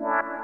What?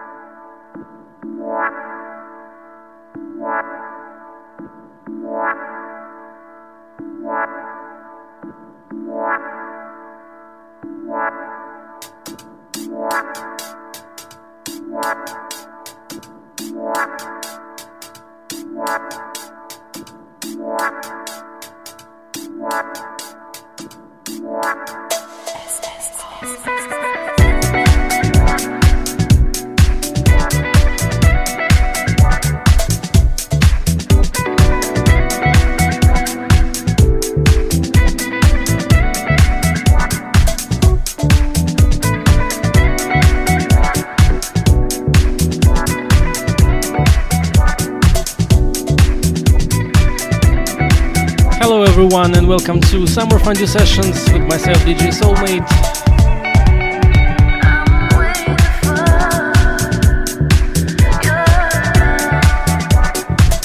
Everyone, and welcome to Summer Fondue Sessions with myself, DJ Soulmate.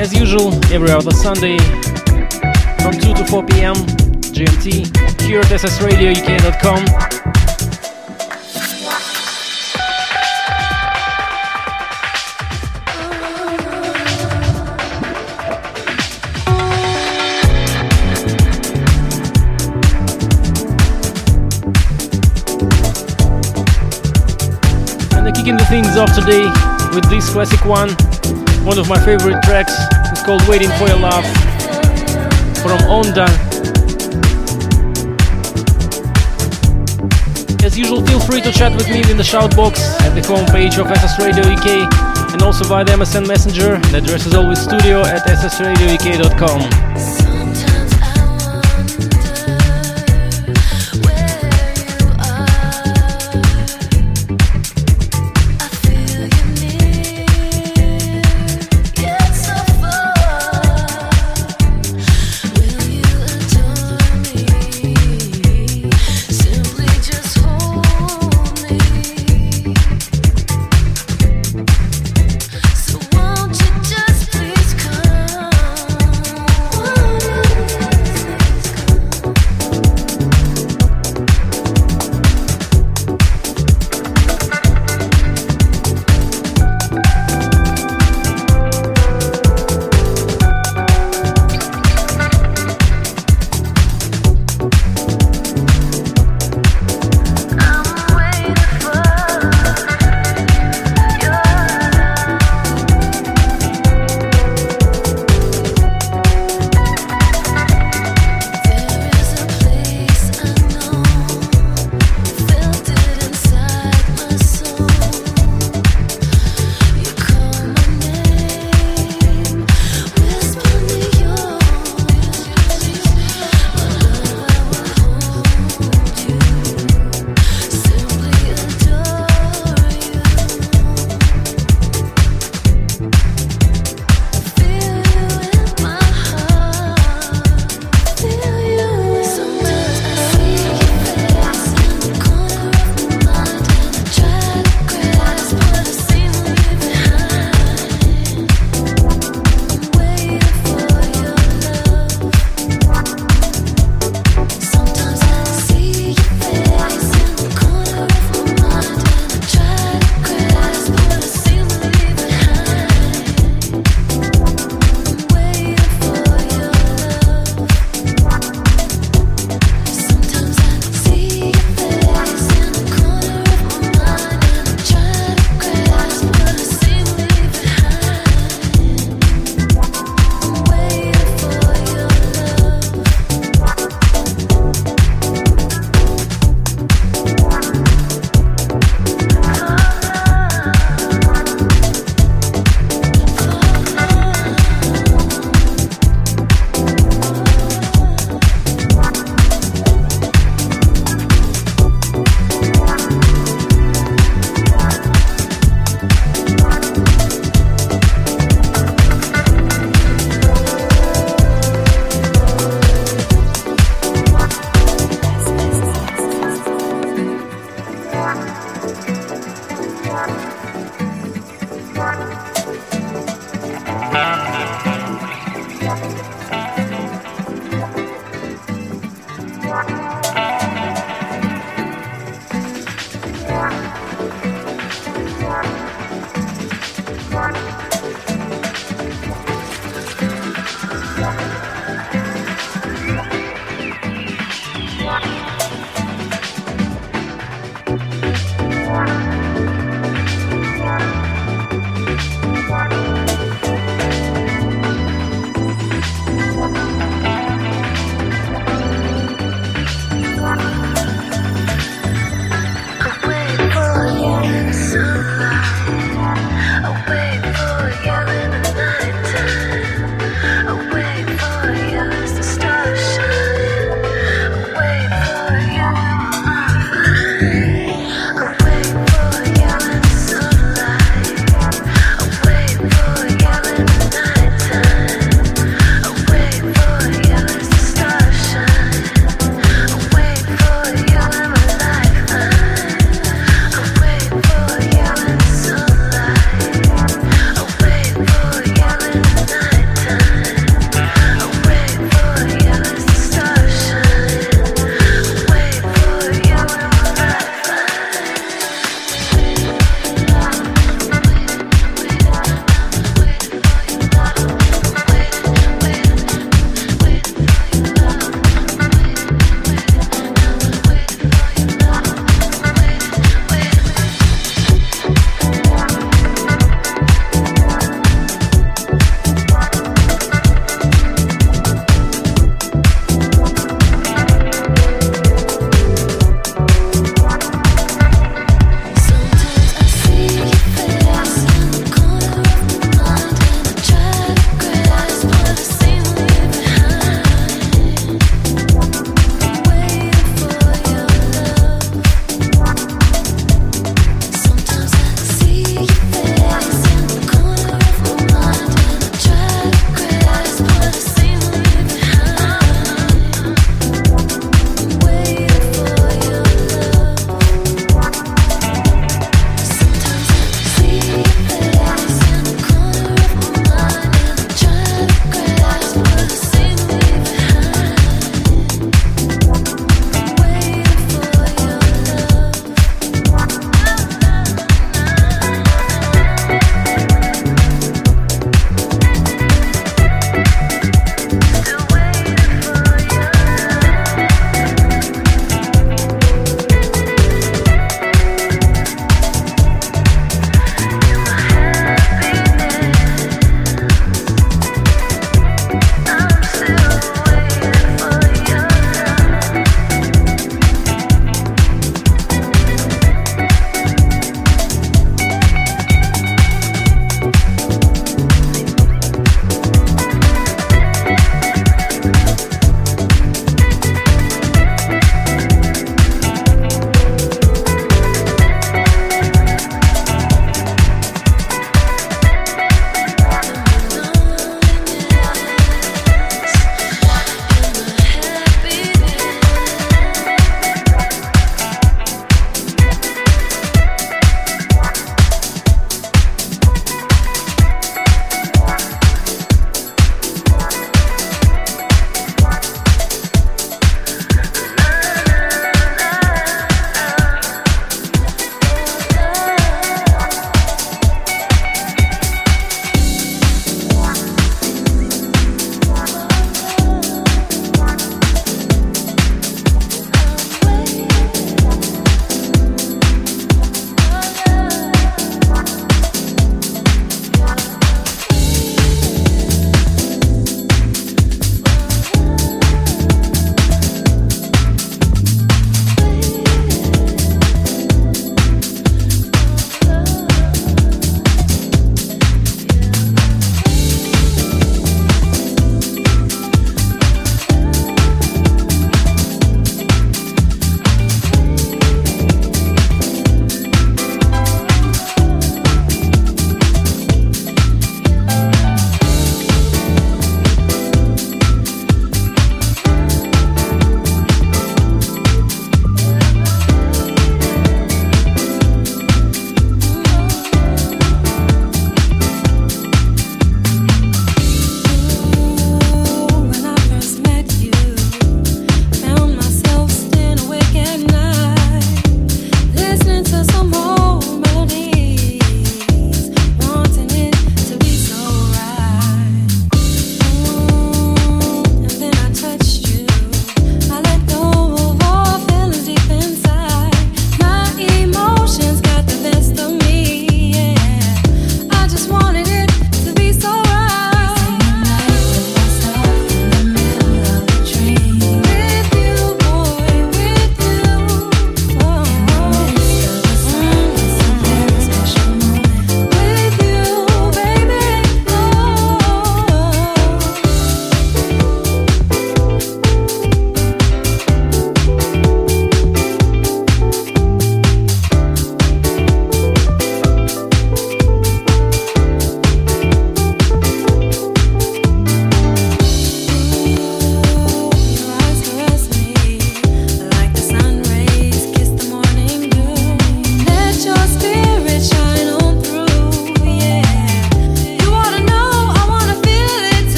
As usual, every other Sunday from 2 to 4 pm GMT here at ssradiouk.com. things off today with this classic one. One of my favorite tracks. It's called Waiting for Your Love from Onda. As usual, feel free to chat with me in the shout box at the homepage of SS Radio UK and also via the MSN Messenger. The address is always studio at ssradiouk.com.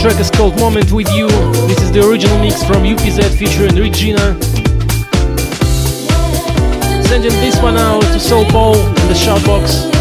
track is called Moment With You. This is the original mix from UPZ featuring Regina. Sending this one out to Soul Paul in the shoutbox.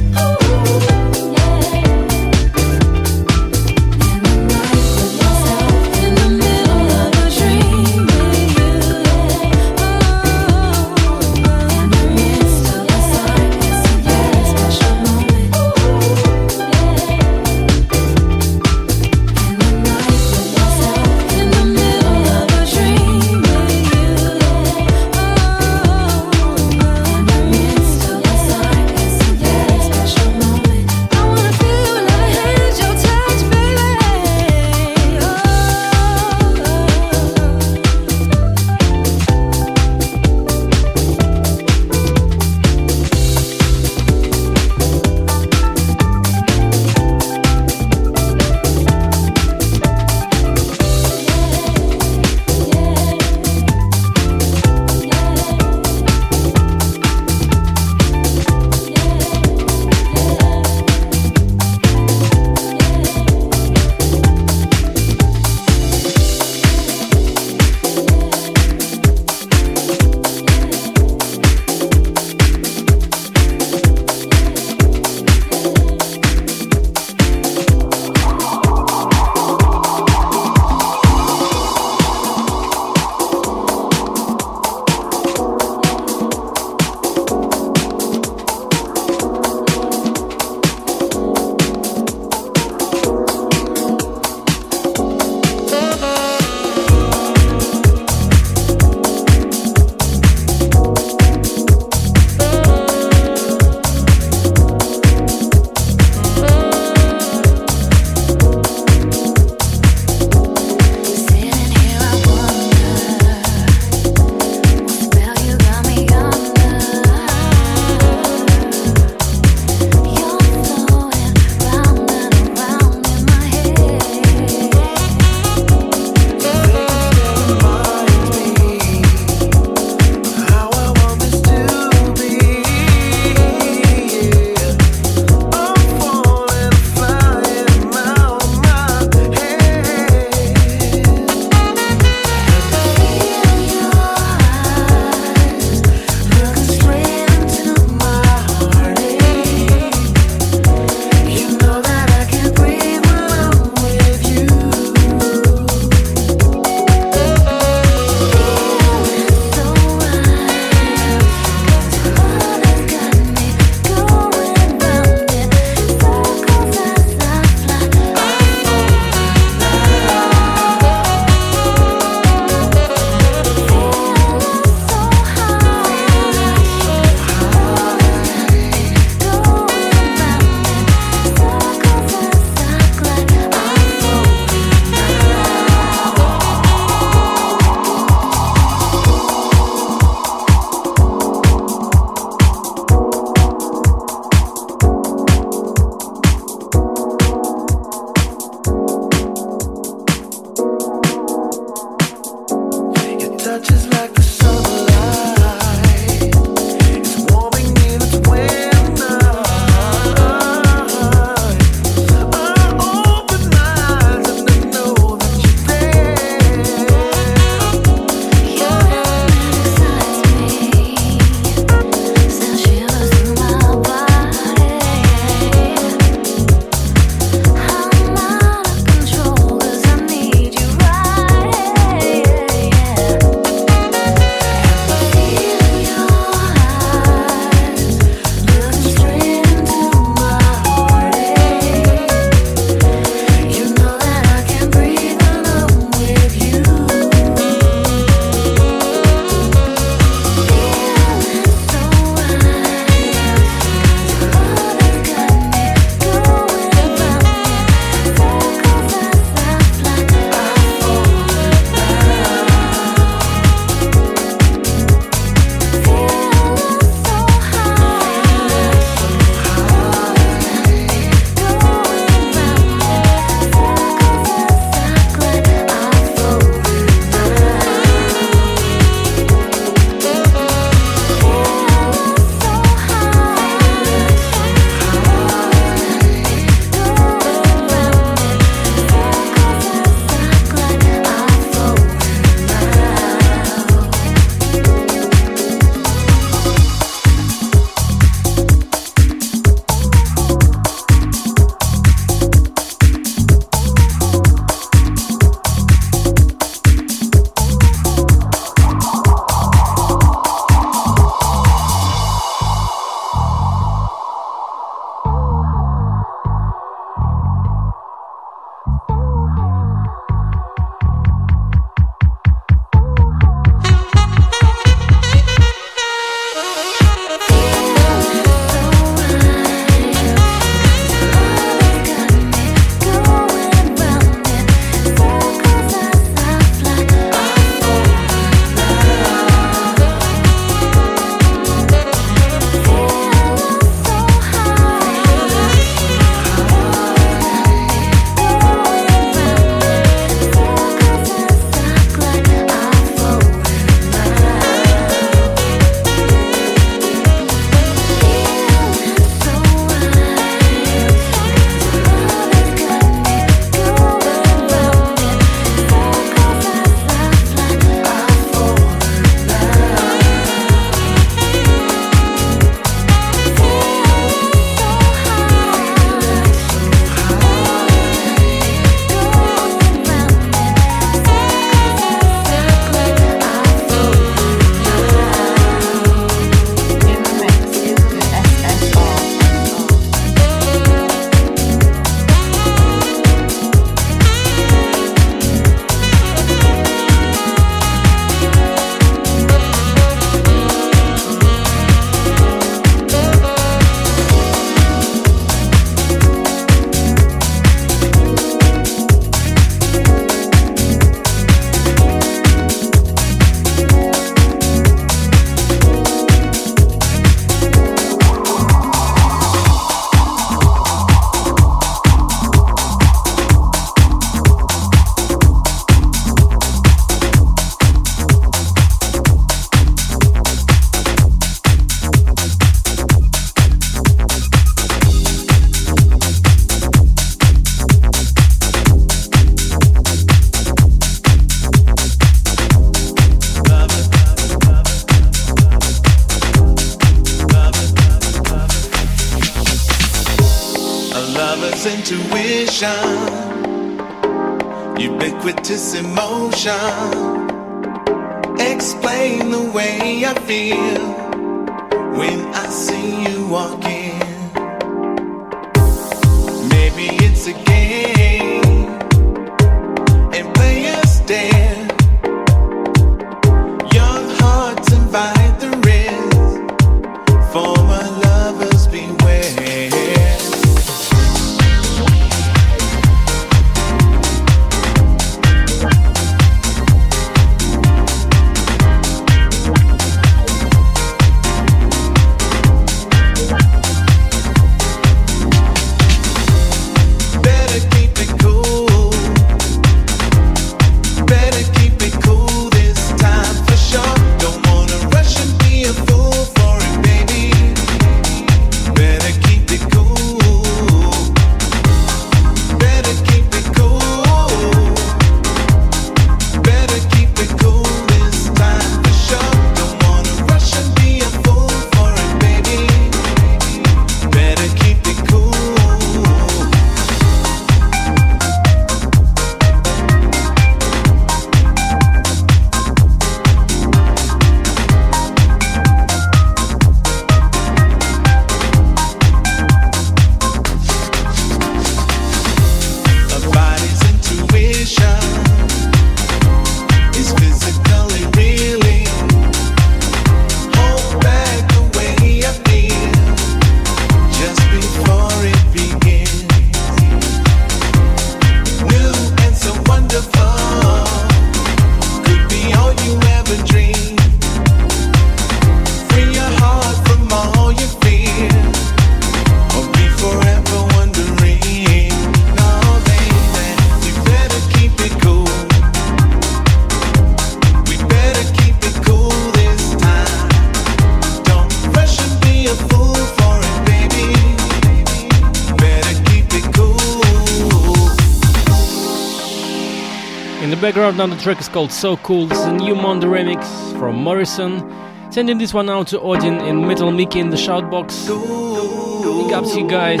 now the track is called So Cool. This is a new Mondo remix from Morrison. Sending this one out to Odin and Metal Mickey in the shout box. Big ups, you guys.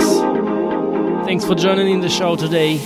Thanks for joining in the show today.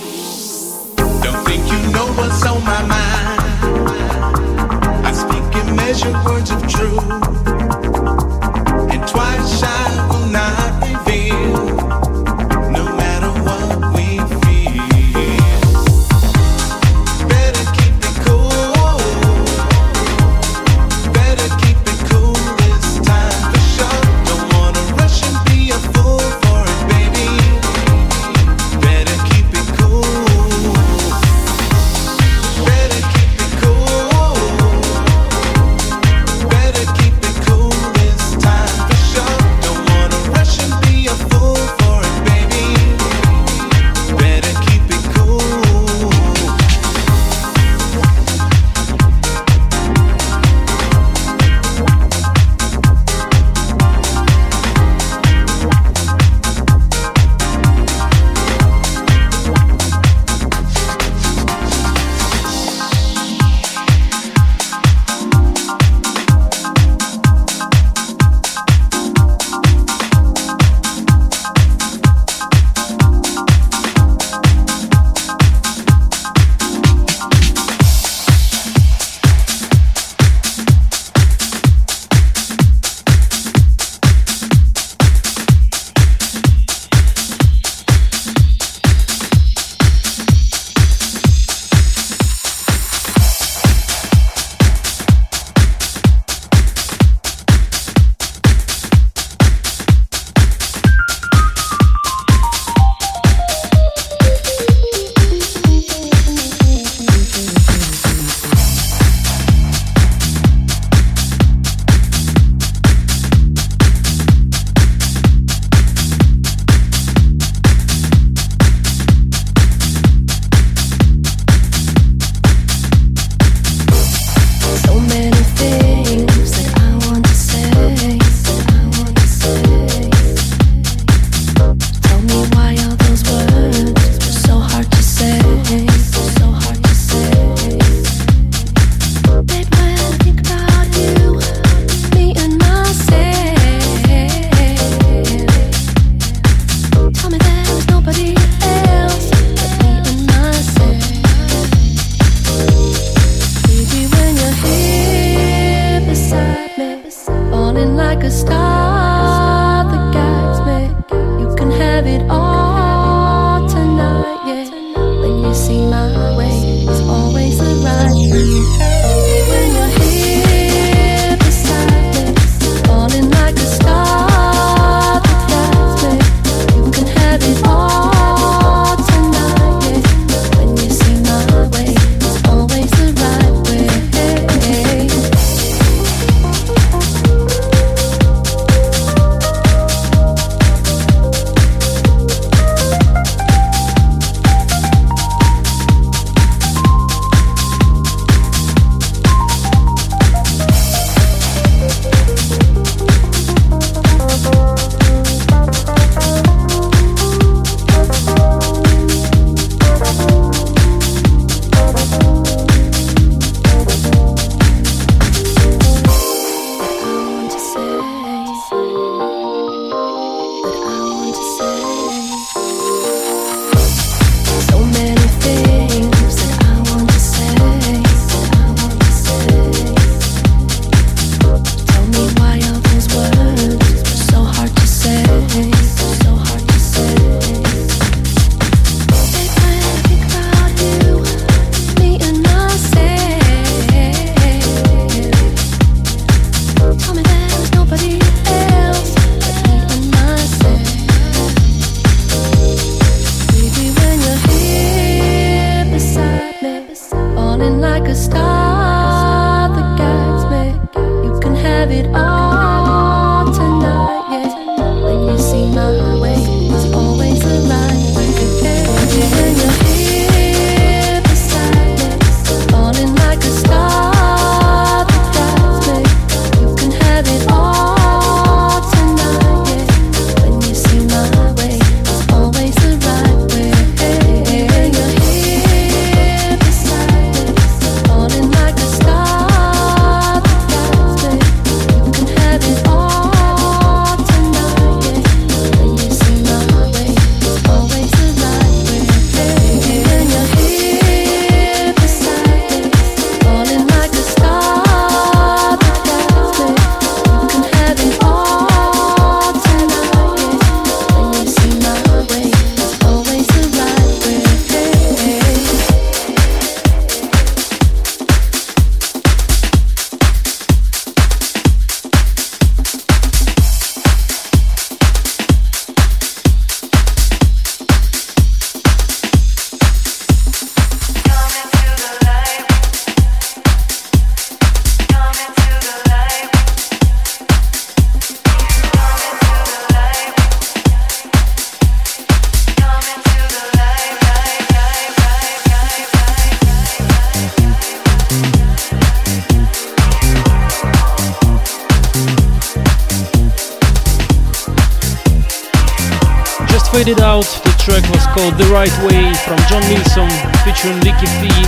Faded out. The track was called The Right Way from John Milsom featuring Vicky Fee.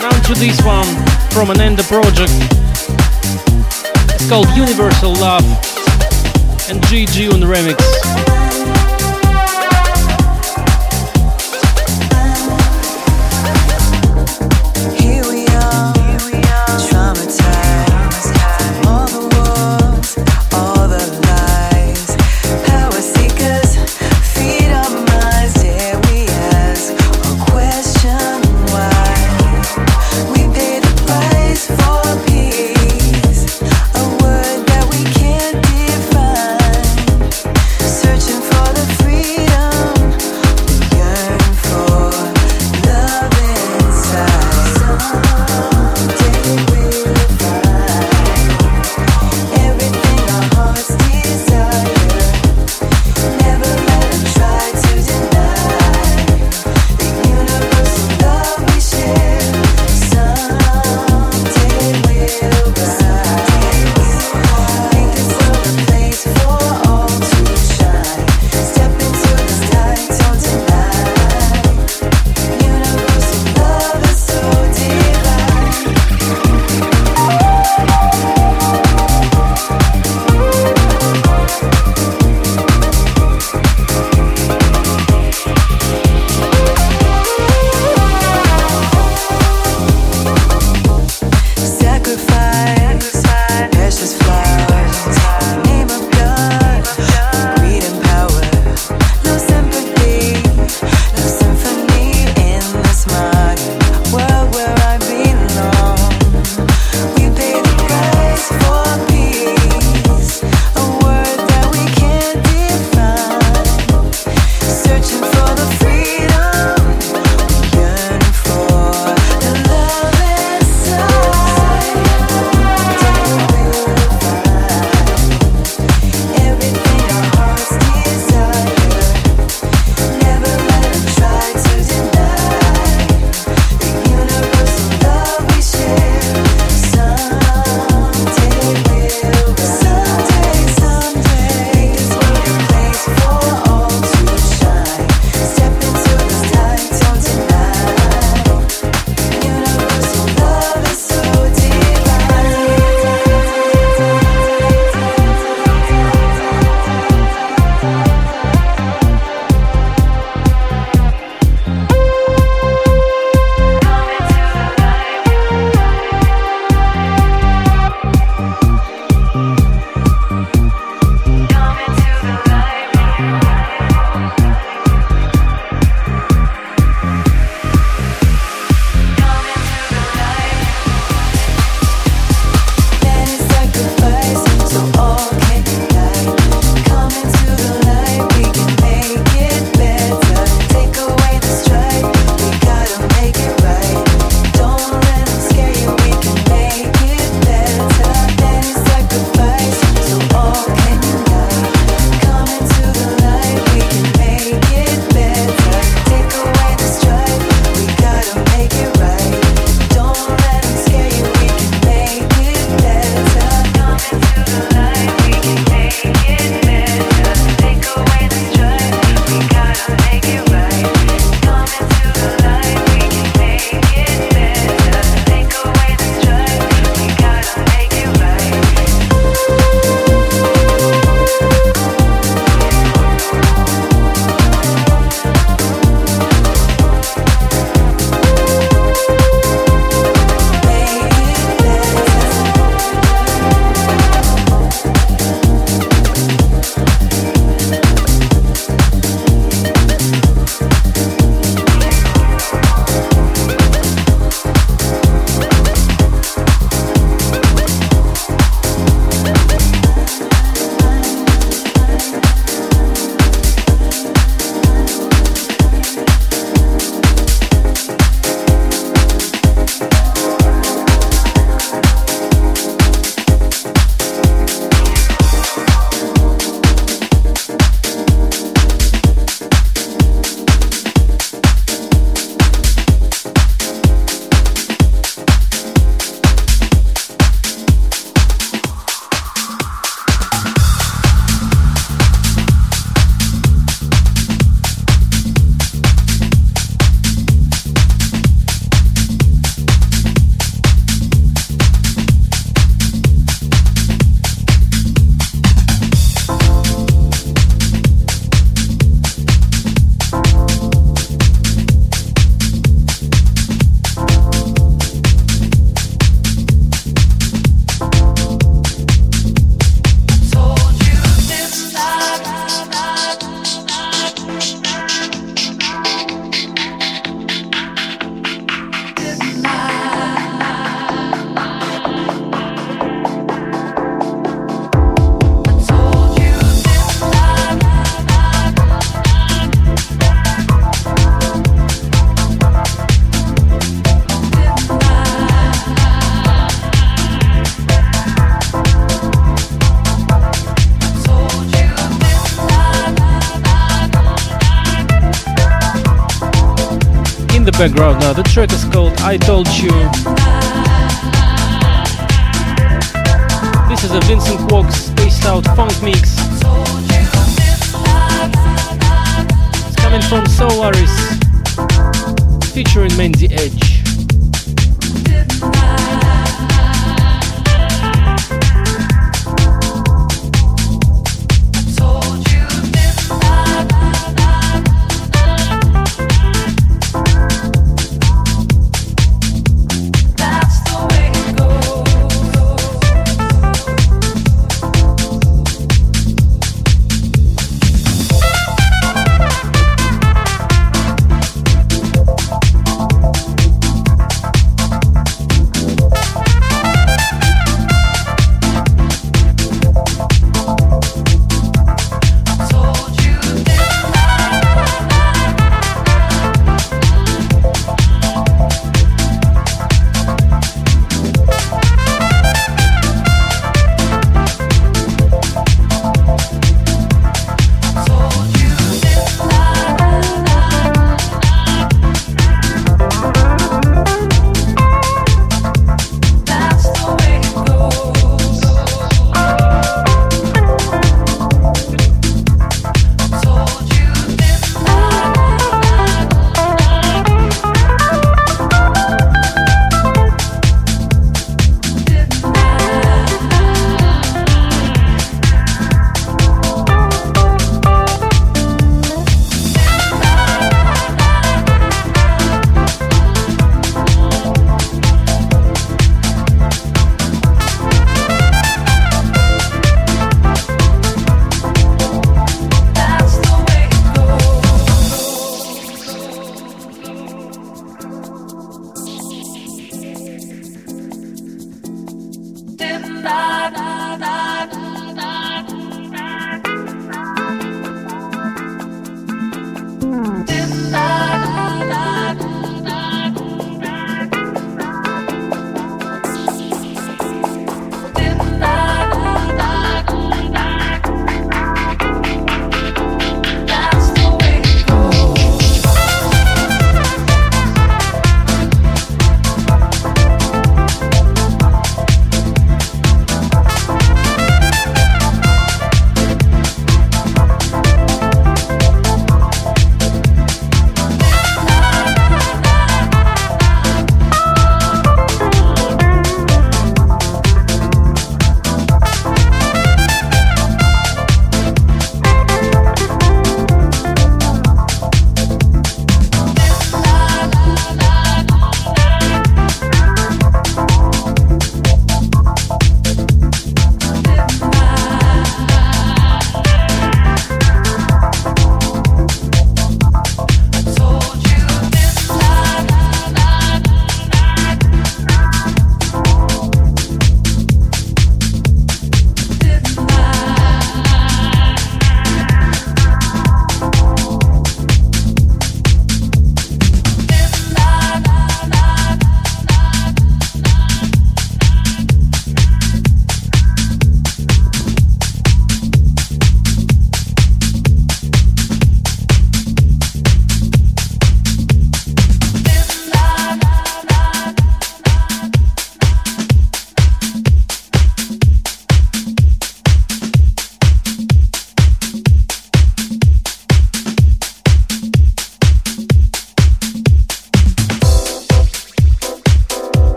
Now to this one from an Ender project. It's called Universal Love and GG on the remix. Called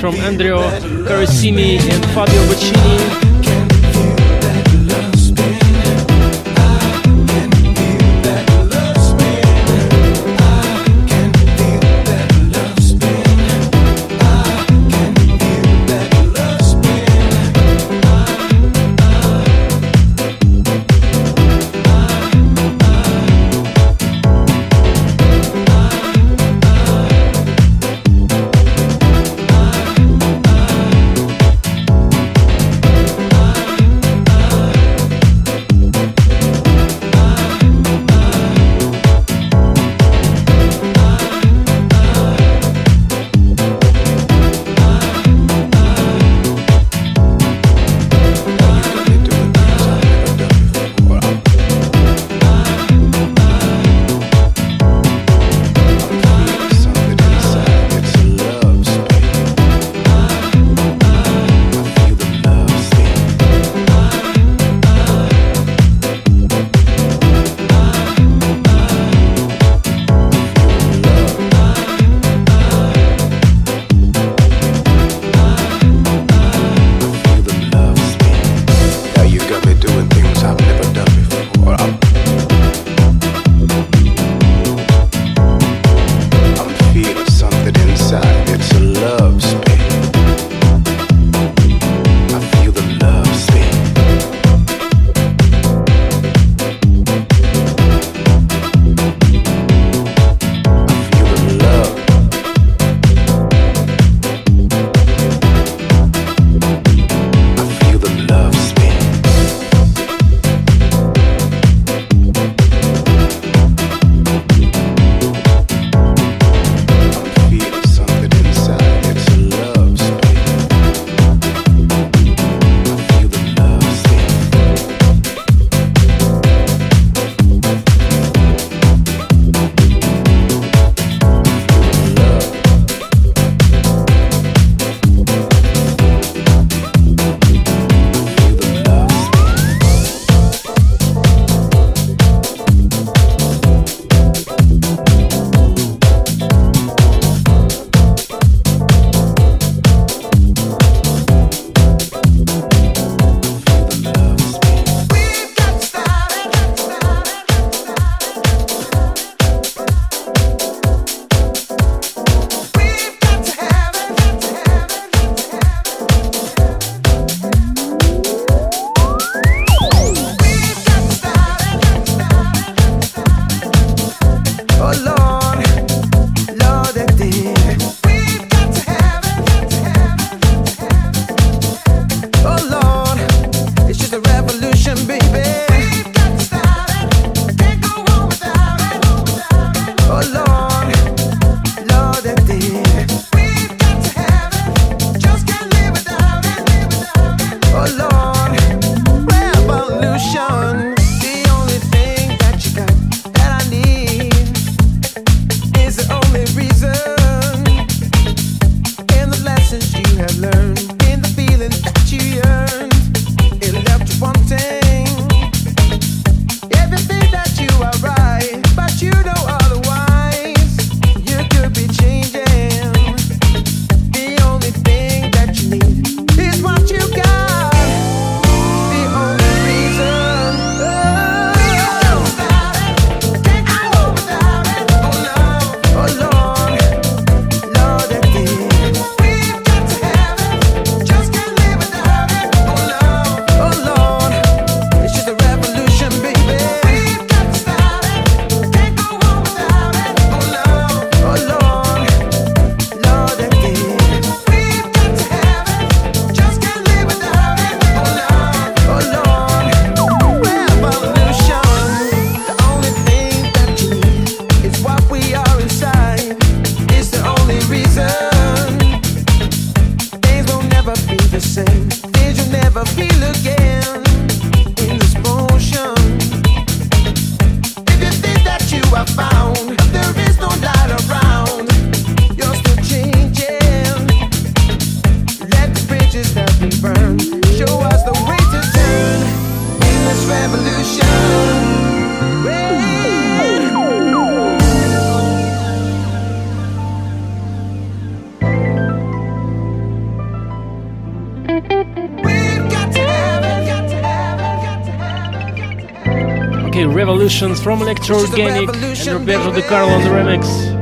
from Andrea funky revolutions from Electro Organic and Roberto De Carlo on the remix.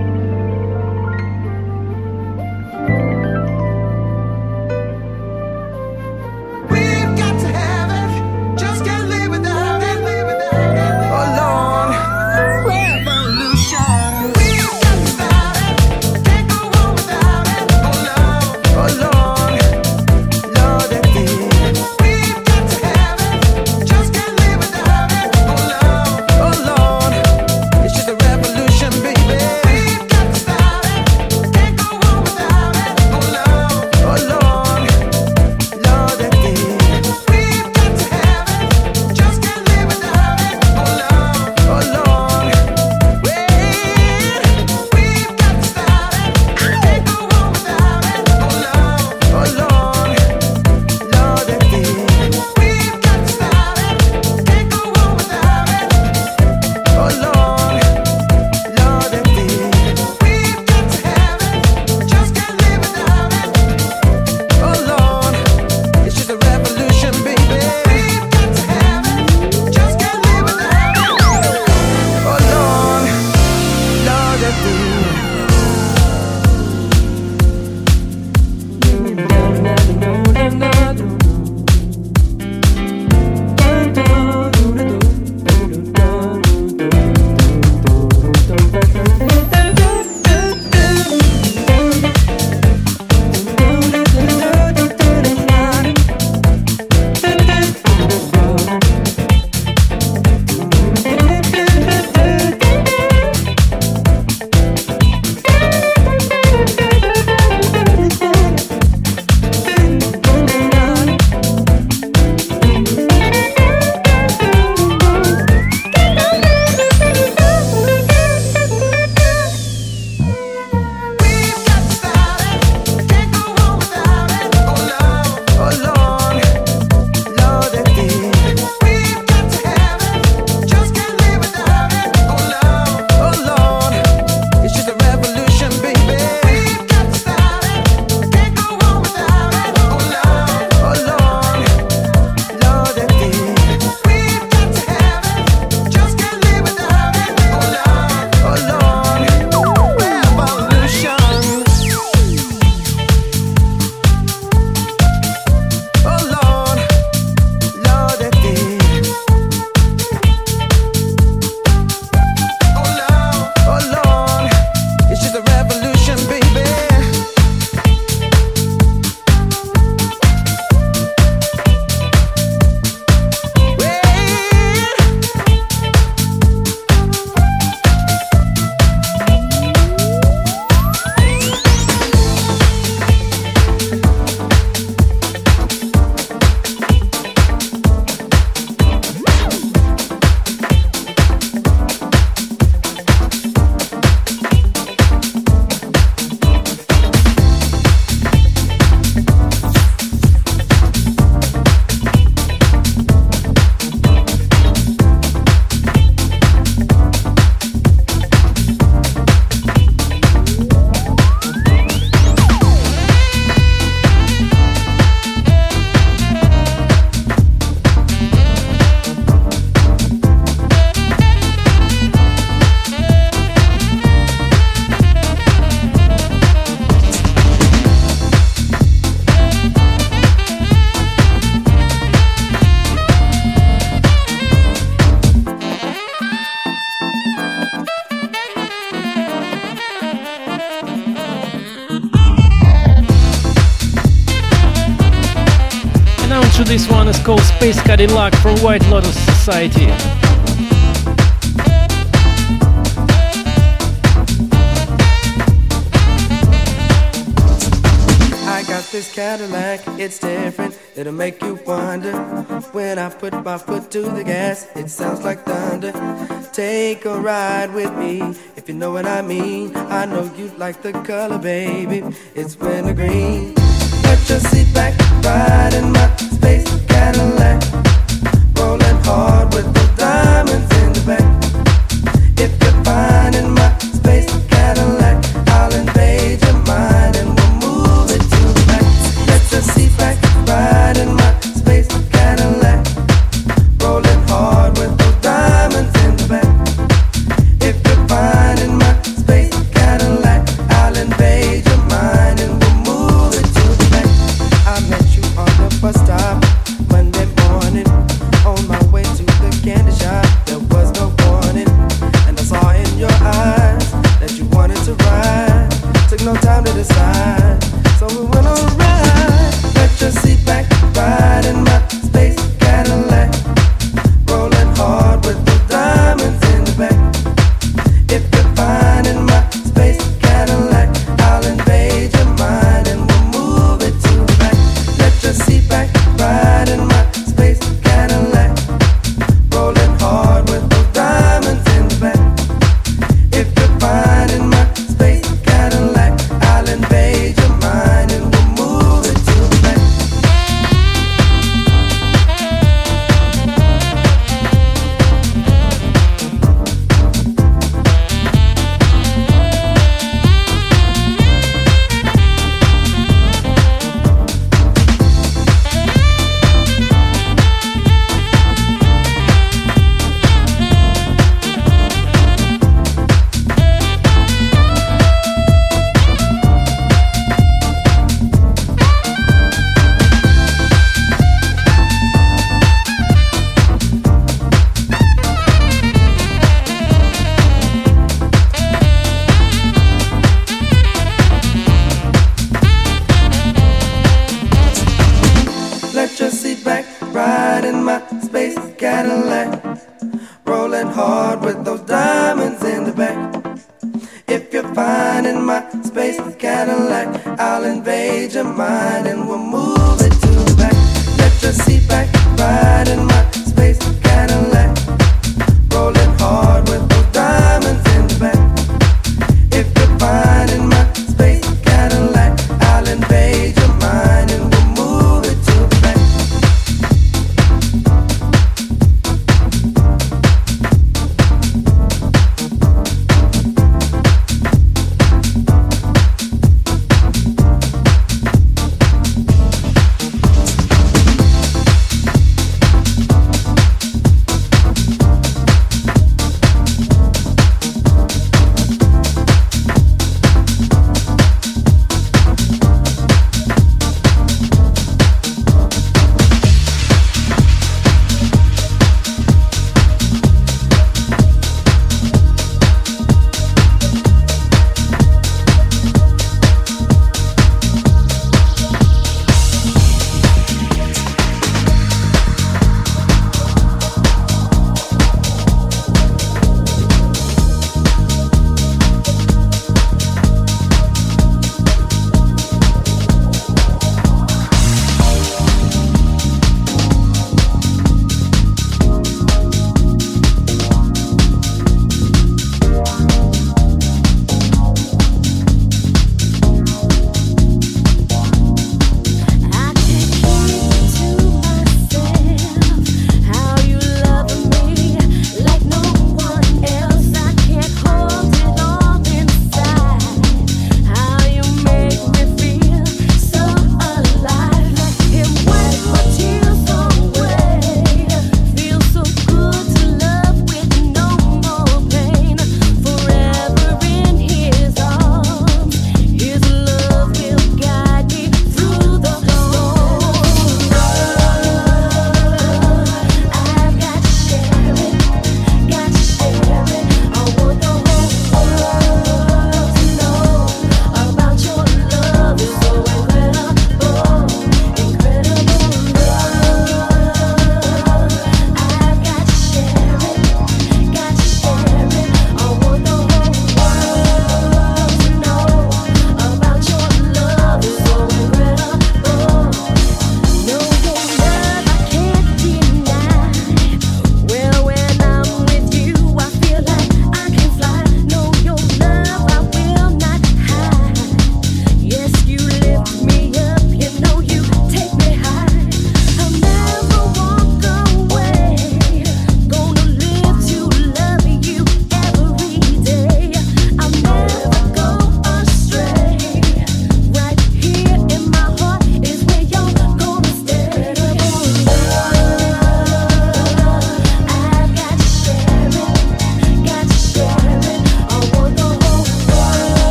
Space Luck from White Lotus Society. I got this Cadillac, it's different. It'll make you wonder. When I put my foot to the gas, it sounds like thunder. Take a ride with me, if you know what I mean. I know you like the color, baby. It's wintergreen. Put your seat back, ride in my space Cadillac, rolling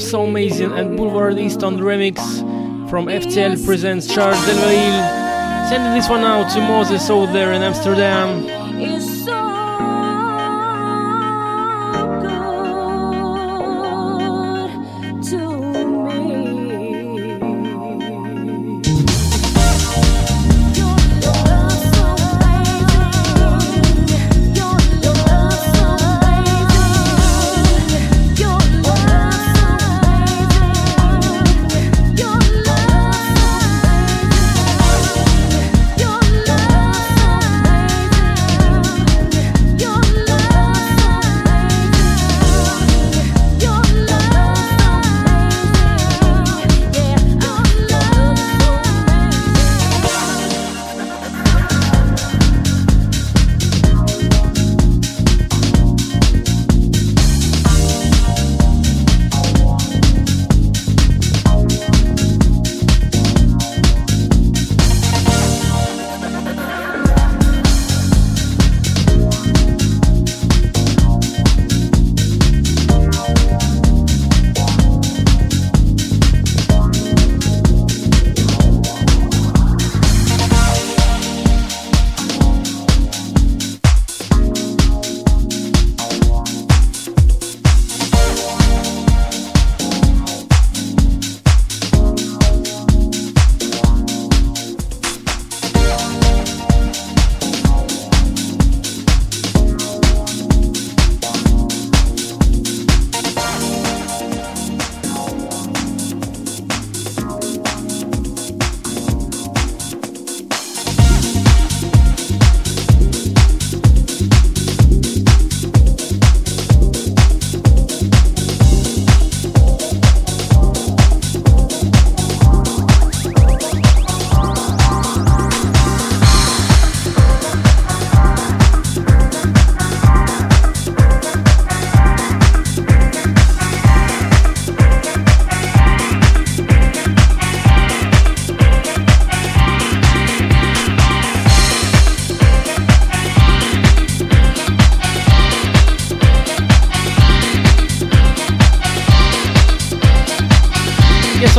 So Amazing and Boulevard East on the remix from FTL Presents Charles Delvaille. Sending this one out to Moses out there in Amsterdam.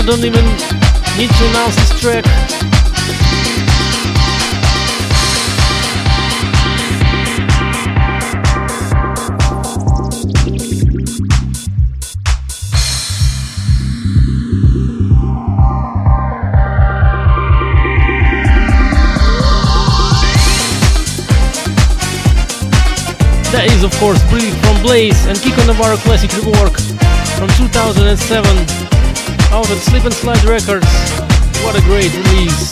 Don't even Slide Records. What a great release!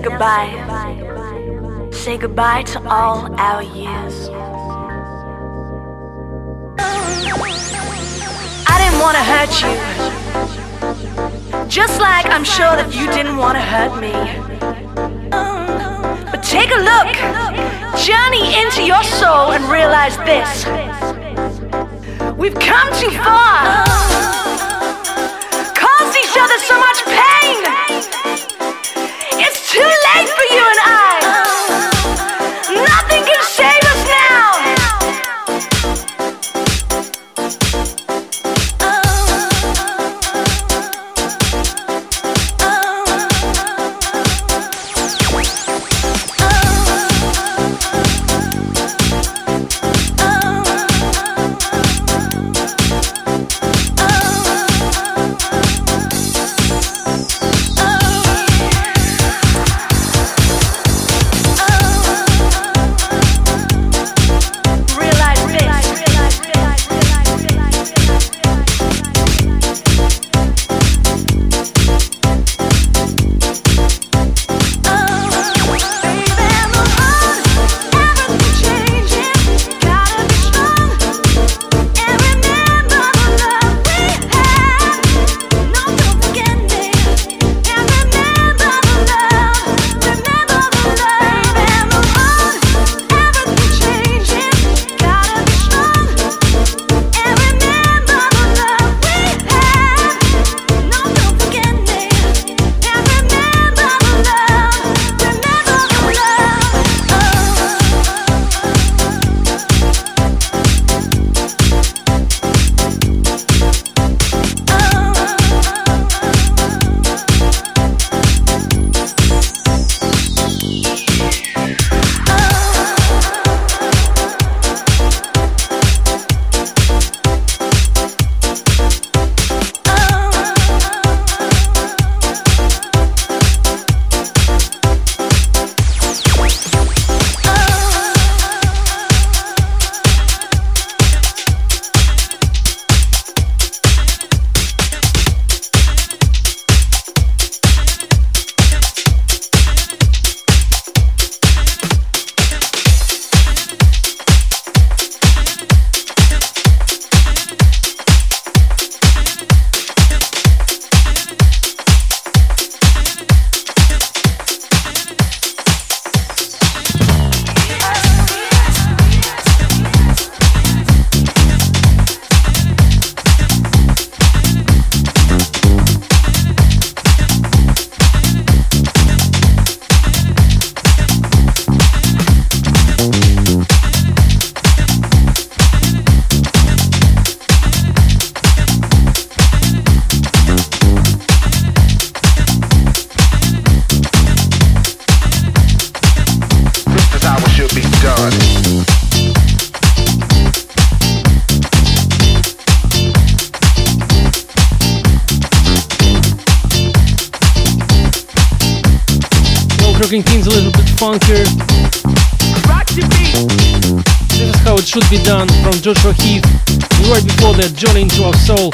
say goodbye. Say goodbye to all our years. I didn't want to hurt you. Just like I'm sure that you didn't want to hurt me. But take a look, journey into your soul and realize this. We've come too far. Joshua Heath. Right before that, Jolly into our soul.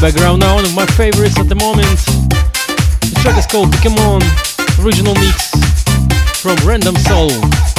the background now, one of my favorites at the moment. The track is called Pokemon, original mix from Random Soul.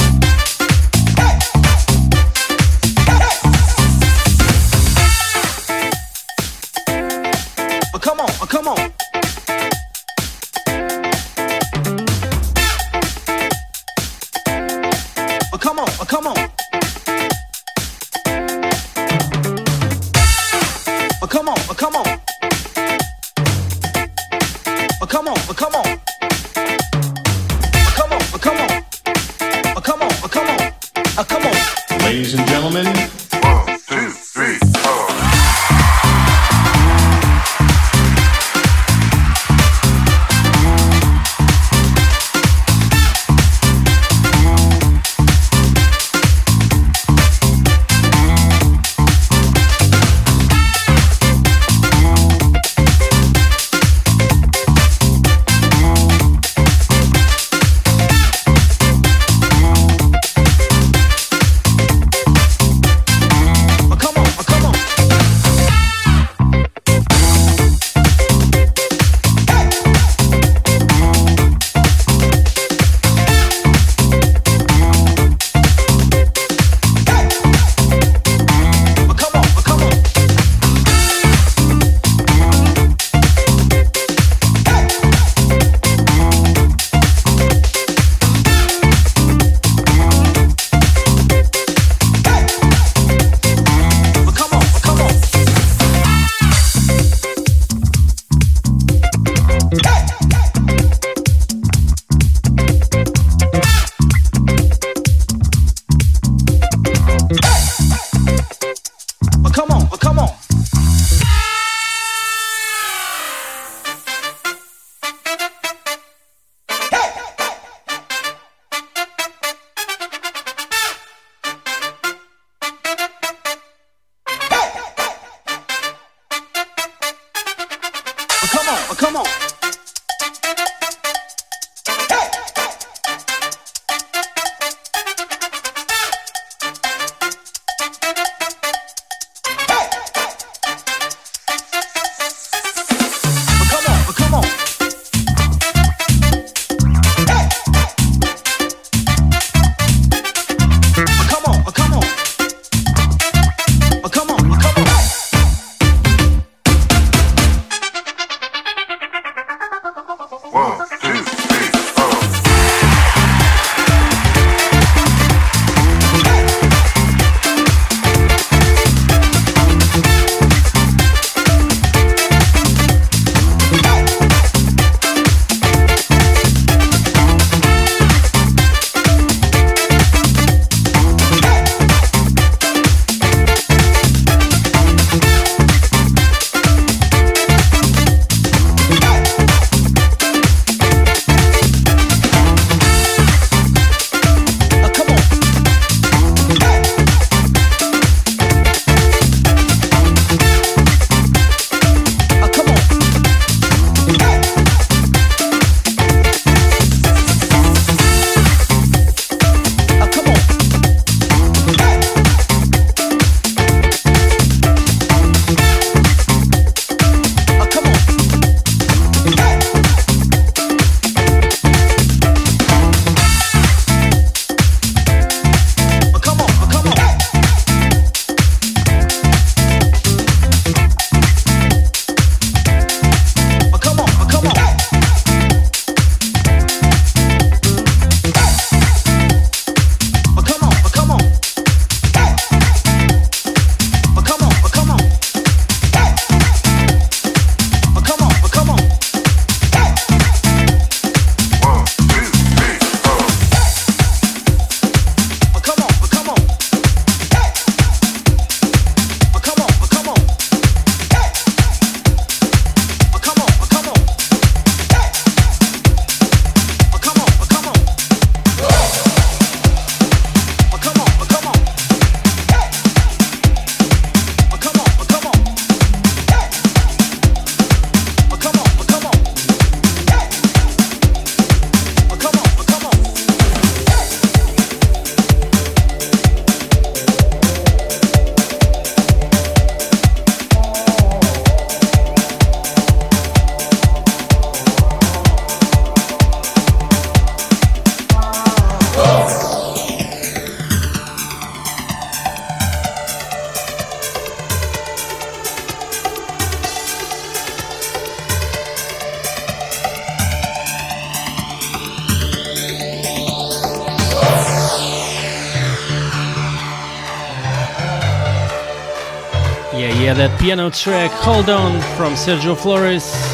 Piano track, Hold On, from Sergio Flores.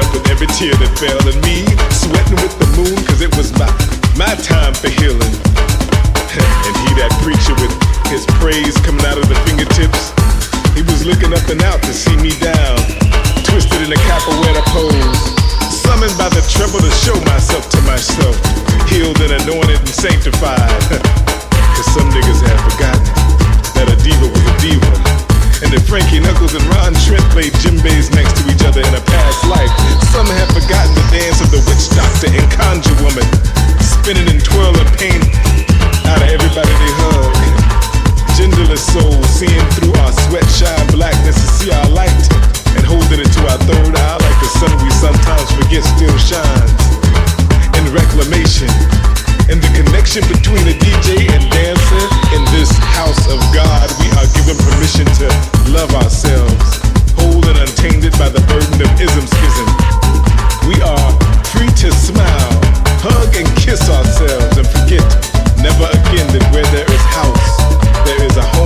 up with every tear that fell and me. Sweating with the moon cause it was my my time for healing. And he that preacher with his praise coming out of the fingertips. He was looking up and out to see me down. Twisted in a capoeira pose. Summoned by the trouble to show myself to myself. Healed and anointed and sanctified. Cause some niggas have forgotten that a diva was a diva and that Frankie Knuckles and Ron Trent played djembes next to each other in a past life. Some have forgotten the dance of the witch doctor and conjure woman, spinning and twirling paint out of everybody they hug. Genderless souls seeing through our sweatshine blackness to see our light and holding it to our third eye like the sun we sometimes forget still shines. In reclamation, and the connection between a DJ and dancer in this house of God are given permission to love ourselves, whole and untainted by the burden of ism schism. We are free to smile, hug and kiss ourselves, and forget never again that where there is house, there is a home.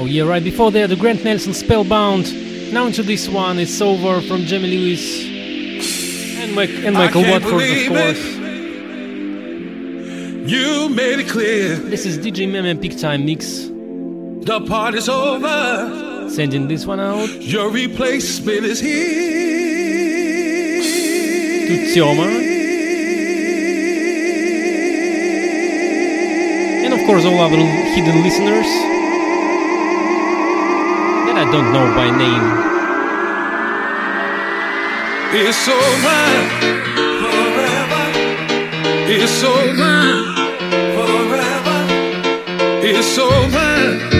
Oh yeah, right before there the Grant Nelson Spellbound. Now into this one, it's over from Jamie Lewis and, Mike, and Michael Watford, of course. You made it clear. This is DJ Meme Peak Time Mix. The party's over. Sending this one out. Your replacement is here. To Tioma. And of course, all our hidden listeners. I don't know by name. It's so mine forever. It's so mine forever. It's so mine.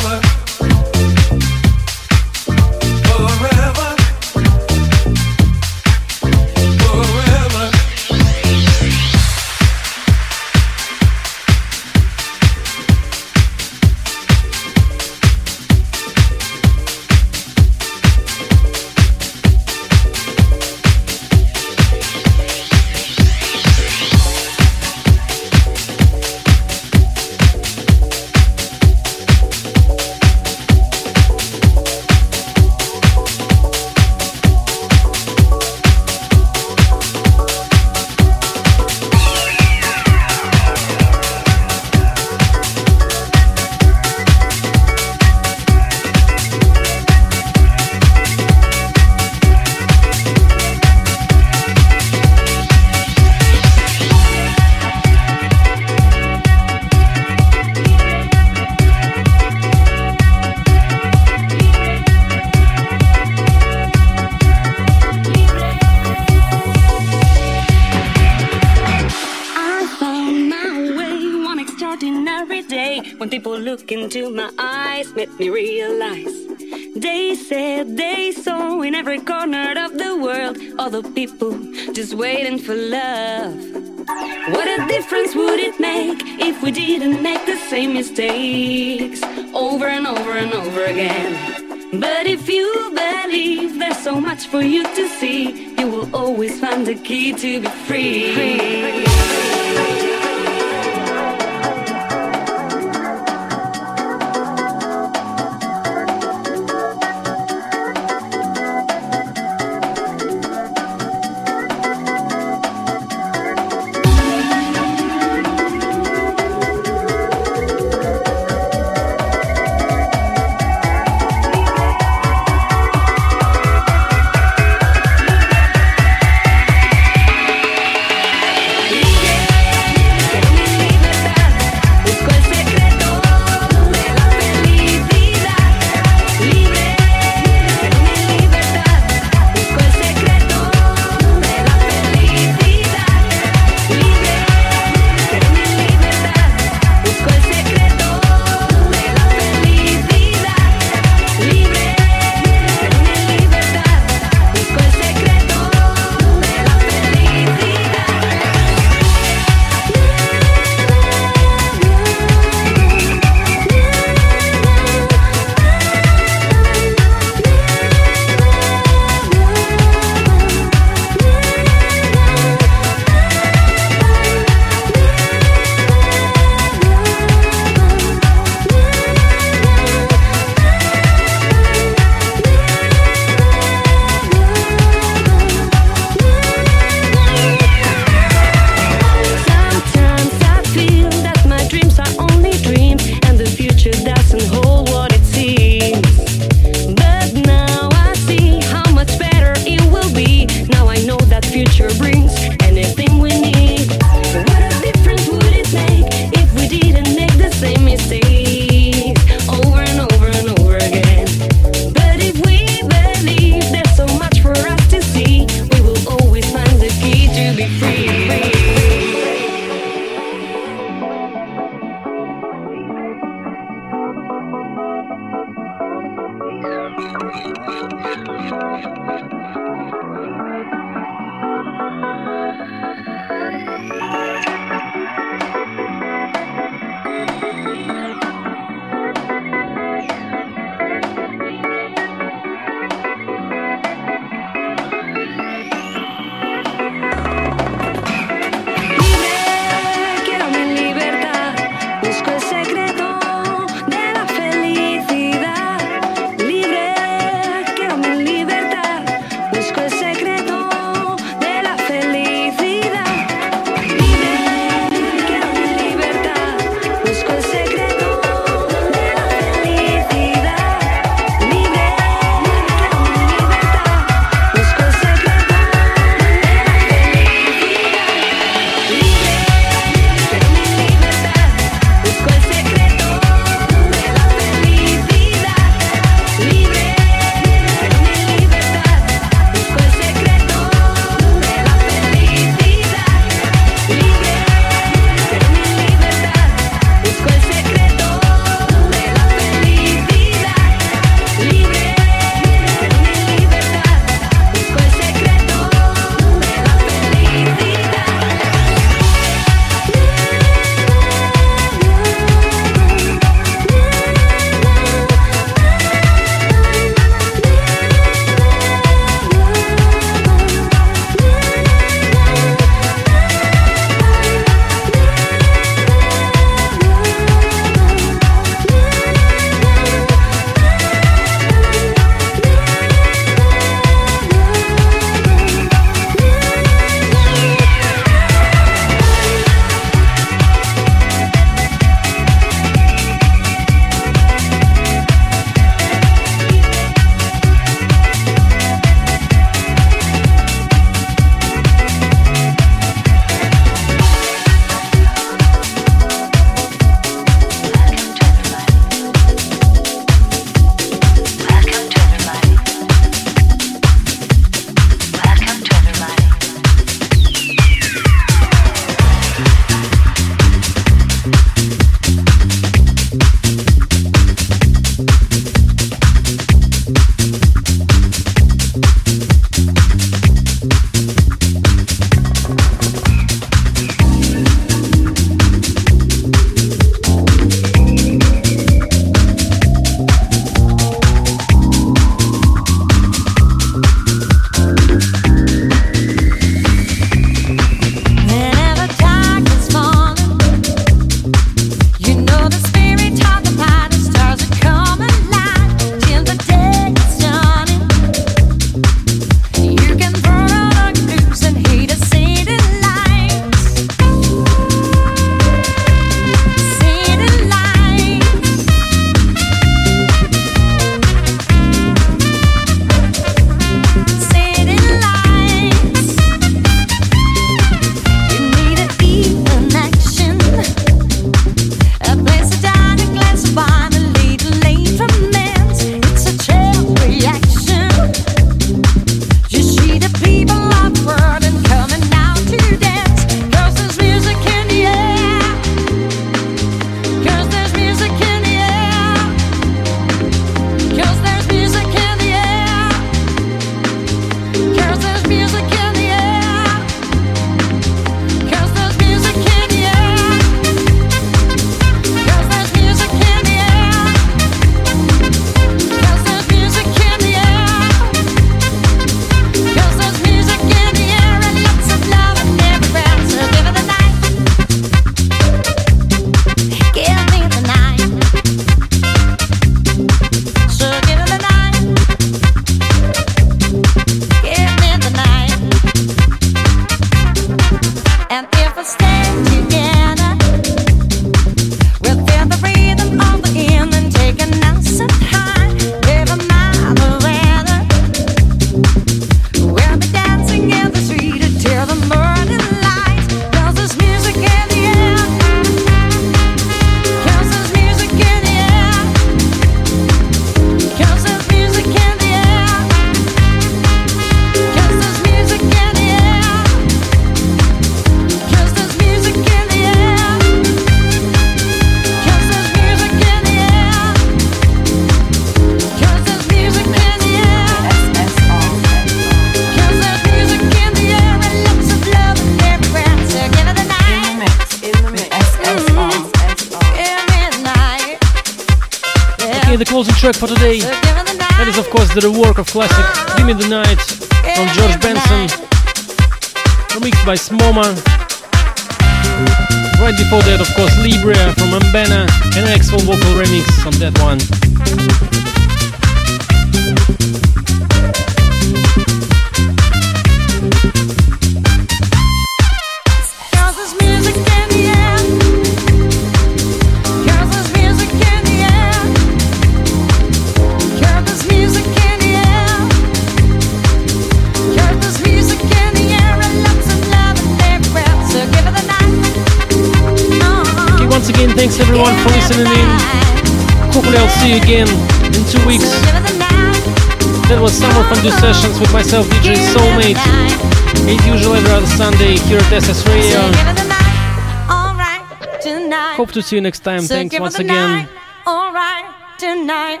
See you next time. So Thanks once again. Night, all right, tonight.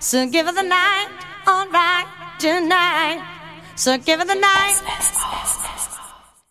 So give it the night, all right, tonight. So give it the night.